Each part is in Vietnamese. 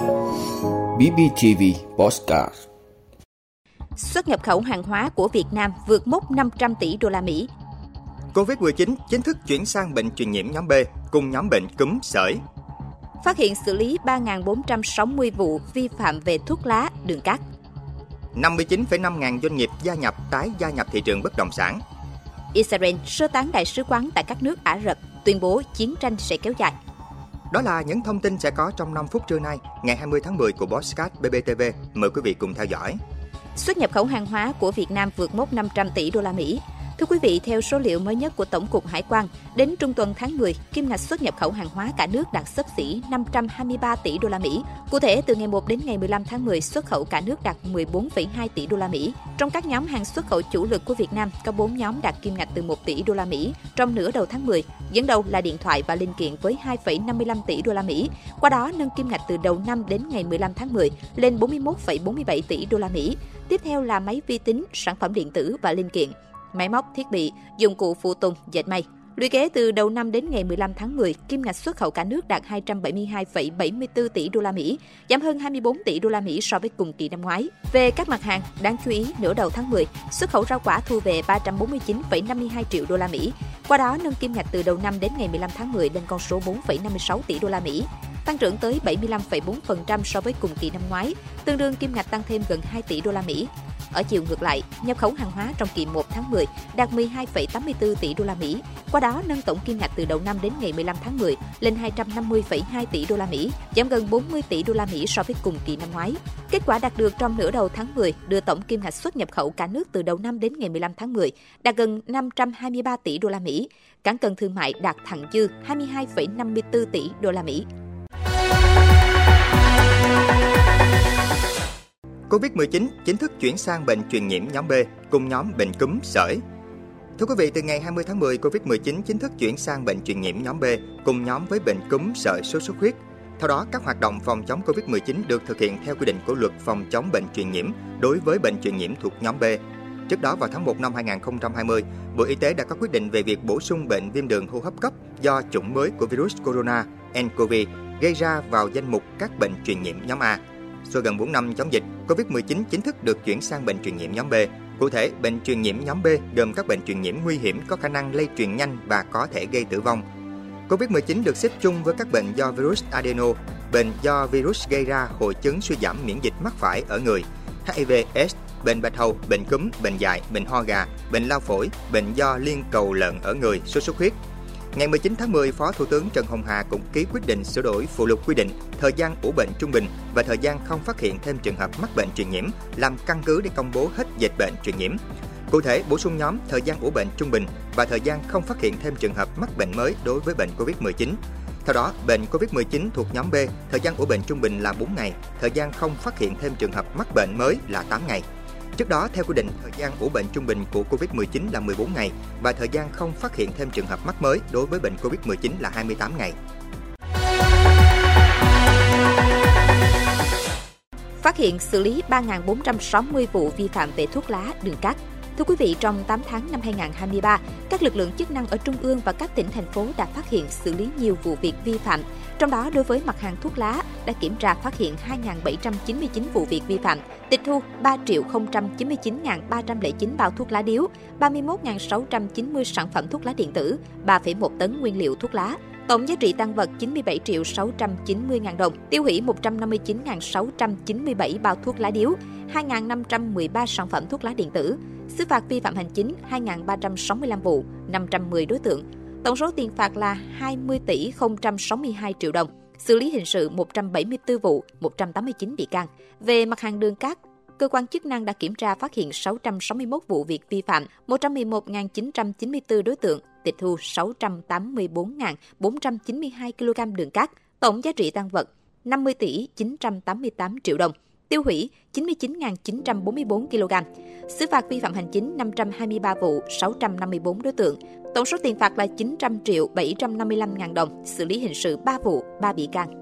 BBTV Postcard Xuất nhập khẩu hàng hóa của Việt Nam vượt mốc 500 tỷ đô la Mỹ. Covid-19 chính thức chuyển sang bệnh truyền nhiễm nhóm B cùng nhóm bệnh cúm sởi. Phát hiện xử lý 3.460 vụ vi phạm về thuốc lá, đường cát. 59,5 ngàn doanh nghiệp gia nhập tái gia nhập thị trường bất động sản. Israel sơ tán đại sứ quán tại các nước Ả Rập, tuyên bố chiến tranh sẽ kéo dài. Đó là những thông tin sẽ có trong 5 phút trưa nay, ngày 20 tháng 10 của Bosscat BBTV. Mời quý vị cùng theo dõi. Xuất nhập khẩu hàng hóa của Việt Nam vượt mốc 500 tỷ đô la Mỹ. Thưa quý vị, theo số liệu mới nhất của Tổng cục Hải quan, đến trung tuần tháng 10, kim ngạch xuất nhập khẩu hàng hóa cả nước đạt xấp xỉ 523 tỷ đô la Mỹ. Cụ thể, từ ngày 1 đến ngày 15 tháng 10, xuất khẩu cả nước đạt 14,2 tỷ đô la Mỹ. Trong các nhóm hàng xuất khẩu chủ lực của Việt Nam, có 4 nhóm đạt kim ngạch từ 1 tỷ đô la Mỹ trong nửa đầu tháng 10. Dẫn đầu là điện thoại và linh kiện với 2,55 tỷ đô la Mỹ. Qua đó nâng kim ngạch từ đầu năm đến ngày 15 tháng 10 lên 41,47 tỷ đô la Mỹ. Tiếp theo là máy vi tính, sản phẩm điện tử và linh kiện máy móc, thiết bị, dụng cụ phụ tùng, dệt may. Lũy kế từ đầu năm đến ngày 15 tháng 10, kim ngạch xuất khẩu cả nước đạt 272,74 tỷ đô la Mỹ, giảm hơn 24 tỷ đô la Mỹ so với cùng kỳ năm ngoái. Về các mặt hàng, đáng chú ý, nửa đầu tháng 10, xuất khẩu rau quả thu về 349,52 triệu đô la Mỹ. Qua đó nâng kim ngạch từ đầu năm đến ngày 15 tháng 10 lên con số 4,56 tỷ đô la Mỹ, tăng trưởng tới 75,4% so với cùng kỳ năm ngoái, tương đương kim ngạch tăng thêm gần 2 tỷ đô la Mỹ. Ở chiều ngược lại, nhập khẩu hàng hóa trong kỳ 1 tháng 10 đạt 12,84 tỷ đô la Mỹ, qua đó nâng tổng kim ngạch từ đầu năm đến ngày 15 tháng 10 lên 250,2 tỷ đô la Mỹ, giảm gần 40 tỷ đô la Mỹ so với cùng kỳ năm ngoái. Kết quả đạt được trong nửa đầu tháng 10 đưa tổng kim ngạch xuất nhập khẩu cả nước từ đầu năm đến ngày 15 tháng 10 đạt gần 523 tỷ đô la Mỹ. Cán cân thương mại đạt thặng dư 22,54 tỷ đô la Mỹ. Covid-19 chính thức chuyển sang bệnh truyền nhiễm nhóm B cùng nhóm bệnh cúm sởi. Thưa quý vị, từ ngày 20 tháng 10, Covid-19 chính thức chuyển sang bệnh truyền nhiễm nhóm B cùng nhóm với bệnh cúm sởi sốt xuất huyết. Theo đó, các hoạt động phòng chống Covid-19 được thực hiện theo quy định của luật phòng chống bệnh truyền nhiễm đối với bệnh truyền nhiễm thuộc nhóm B. Trước đó vào tháng 1 năm 2020, Bộ Y tế đã có quyết định về việc bổ sung bệnh viêm đường hô hấp cấp do chủng mới của virus corona nCoV gây ra vào danh mục các bệnh truyền nhiễm nhóm A. Sau gần 4 năm chống dịch, COVID-19 chính thức được chuyển sang bệnh truyền nhiễm nhóm B. Cụ thể, bệnh truyền nhiễm nhóm B gồm các bệnh truyền nhiễm nguy hiểm có khả năng lây truyền nhanh và có thể gây tử vong. COVID-19 được xếp chung với các bệnh do virus adeno, bệnh do virus gây ra hội chứng suy giảm miễn dịch mắc phải ở người, HIV/AIDS, bệnh bạch hầu, bệnh cúm, bệnh dại, bệnh ho gà, bệnh lao phổi, bệnh do liên cầu lợn ở người, sốt xuất huyết, Ngày 19 tháng 10, Phó Thủ tướng Trần Hồng Hà cũng ký quyết định sửa đổi phụ lục quy định thời gian ủ bệnh trung bình và thời gian không phát hiện thêm trường hợp mắc bệnh truyền nhiễm làm căn cứ để công bố hết dịch bệnh truyền nhiễm. Cụ thể, bổ sung nhóm thời gian ủ bệnh trung bình và thời gian không phát hiện thêm trường hợp mắc bệnh mới đối với bệnh COVID-19. Theo đó, bệnh COVID-19 thuộc nhóm B, thời gian ủ bệnh trung bình là 4 ngày, thời gian không phát hiện thêm trường hợp mắc bệnh mới là 8 ngày. Trước đó, theo quy định, thời gian ủ bệnh trung bình của COVID-19 là 14 ngày và thời gian không phát hiện thêm trường hợp mắc mới đối với bệnh COVID-19 là 28 ngày. Phát hiện xử lý 3.460 vụ vi phạm về thuốc lá, đường cát, Thưa quý vị, trong 8 tháng năm 2023, các lực lượng chức năng ở Trung ương và các tỉnh, thành phố đã phát hiện xử lý nhiều vụ việc vi phạm. Trong đó, đối với mặt hàng thuốc lá, đã kiểm tra phát hiện 2.799 vụ việc vi phạm, tịch thu 3.099.309 bao thuốc lá điếu, 31.690 sản phẩm thuốc lá điện tử, 3,1 tấn nguyên liệu thuốc lá, Tổng giá trị tăng vật 97 triệu 690 ngàn đồng, tiêu hủy 159.697 bao thuốc lá điếu, 2.513 sản phẩm thuốc lá điện tử, xử phạt vi phạm hành chính 2.365 vụ, 510 đối tượng. Tổng số tiền phạt là 20 tỷ 062 triệu đồng, xử lý hình sự 174 vụ, 189 bị can. Về mặt hàng đường cát, cơ quan chức năng đã kiểm tra phát hiện 661 vụ việc vi phạm, 111.994 đối tượng, tịch thu 684.492 kg đường cát, tổng giá trị tăng vật 50 tỷ 988 triệu đồng, tiêu hủy 99.944 kg, xử phạt vi phạm hành chính 523 vụ, 654 đối tượng, tổng số tiền phạt là 900 triệu 755 ngàn đồng, xử lý hình sự 3 vụ, 3 bị can.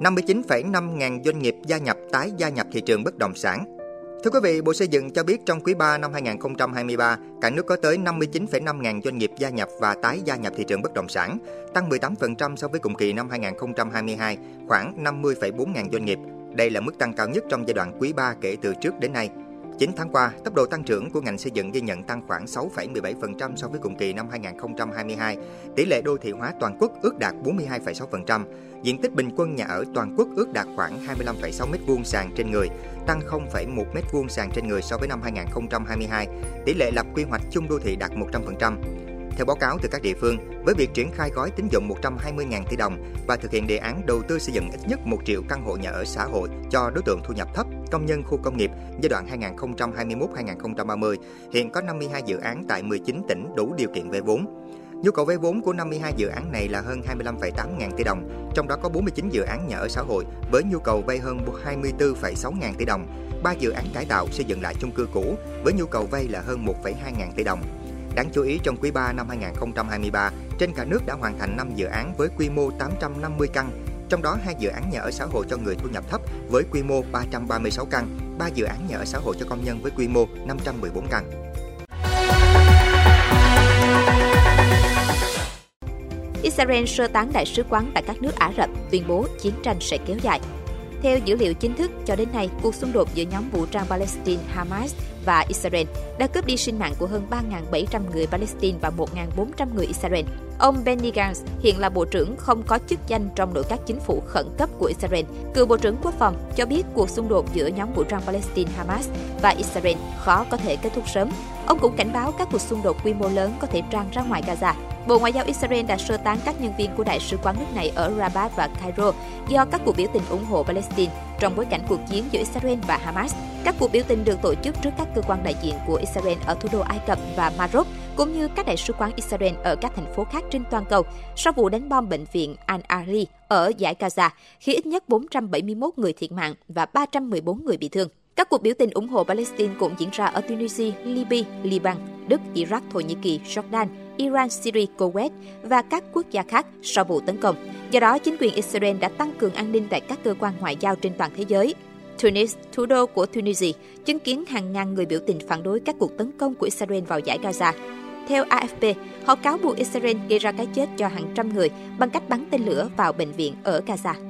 59,5 ngàn doanh nghiệp gia nhập tái gia nhập thị trường bất động sản. Thưa quý vị, Bộ Xây dựng cho biết trong quý 3 năm 2023, cả nước có tới 59,5 ngàn doanh nghiệp gia nhập và tái gia nhập thị trường bất động sản, tăng 18% so với cùng kỳ năm 2022, khoảng 50,4 ngàn doanh nghiệp. Đây là mức tăng cao nhất trong giai đoạn quý 3 kể từ trước đến nay. 9 tháng qua, tốc độ tăng trưởng của ngành xây dựng ghi nhận tăng khoảng 6,17% so với cùng kỳ năm 2022. Tỷ lệ đô thị hóa toàn quốc ước đạt 42,6%. Diện tích bình quân nhà ở toàn quốc ước đạt khoảng 25,6 m2 sàn trên người, tăng 0,1 m2 sàn trên người so với năm 2022. Tỷ lệ lập quy hoạch chung đô thị đạt 100%. Theo báo cáo từ các địa phương, với việc triển khai gói tín dụng 120.000 tỷ đồng và thực hiện đề án đầu tư xây dựng ít nhất 1 triệu căn hộ nhà ở xã hội cho đối tượng thu nhập thấp, công nhân khu công nghiệp giai đoạn 2021-2030, hiện có 52 dự án tại 19 tỉnh đủ điều kiện vay vốn. Nhu cầu vay vốn của 52 dự án này là hơn 25,8 ngàn tỷ đồng, trong đó có 49 dự án nhà ở xã hội với nhu cầu vay hơn 24,6 ngàn tỷ đồng, 3 dự án cải tạo xây dựng lại chung cư cũ với nhu cầu vay là hơn 1,2 ngàn tỷ đồng. Đáng chú ý trong quý 3 năm 2023, trên cả nước đã hoàn thành 5 dự án với quy mô 850 căn, trong đó hai dự án nhà ở xã hội cho người thu nhập thấp với quy mô 336 căn, 3 dự án nhà ở xã hội cho công nhân với quy mô 514 căn. Israel sơ tán đại sứ quán tại các nước Ả Rập, tuyên bố chiến tranh sẽ kéo dài. Theo dữ liệu chính thức, cho đến nay, cuộc xung đột giữa nhóm vũ trang Palestine Hamas và Israel đã cướp đi sinh mạng của hơn 3.700 người Palestine và 1.400 người Israel. Ông Benny Gantz hiện là bộ trưởng không có chức danh trong nội các chính phủ khẩn cấp của Israel. Cựu bộ trưởng quốc phòng cho biết cuộc xung đột giữa nhóm vũ trang Palestine Hamas và Israel khó có thể kết thúc sớm. Ông cũng cảnh báo các cuộc xung đột quy mô lớn có thể tràn ra ngoài Gaza. Bộ Ngoại giao Israel đã sơ tán các nhân viên của đại sứ quán nước này ở Rabat và Cairo do các cuộc biểu tình ủng hộ Palestine trong bối cảnh cuộc chiến giữa Israel và Hamas. Các cuộc biểu tình được tổ chức trước các cơ quan đại diện của Israel ở thủ đô Ai Cập và Maroc, cũng như các đại sứ quán Israel ở các thành phố khác trên toàn cầu sau vụ đánh bom bệnh viện Al-Ahli ở giải Gaza, khi ít nhất 471 người thiệt mạng và 314 người bị thương. Các cuộc biểu tình ủng hộ Palestine cũng diễn ra ở Tunisia, Libya, Liban, Đức, Iraq, Thổ Nhĩ Kỳ, Jordan, Iran, Syria, Kuwait và các quốc gia khác sau vụ tấn công. Do đó, chính quyền Israel đã tăng cường an ninh tại các cơ quan ngoại giao trên toàn thế giới. Tunis, thủ đô của Tunisia, chứng kiến hàng ngàn người biểu tình phản đối các cuộc tấn công của Israel vào giải Gaza. Theo AFP, họ cáo buộc Israel gây ra cái chết cho hàng trăm người bằng cách bắn tên lửa vào bệnh viện ở Gaza.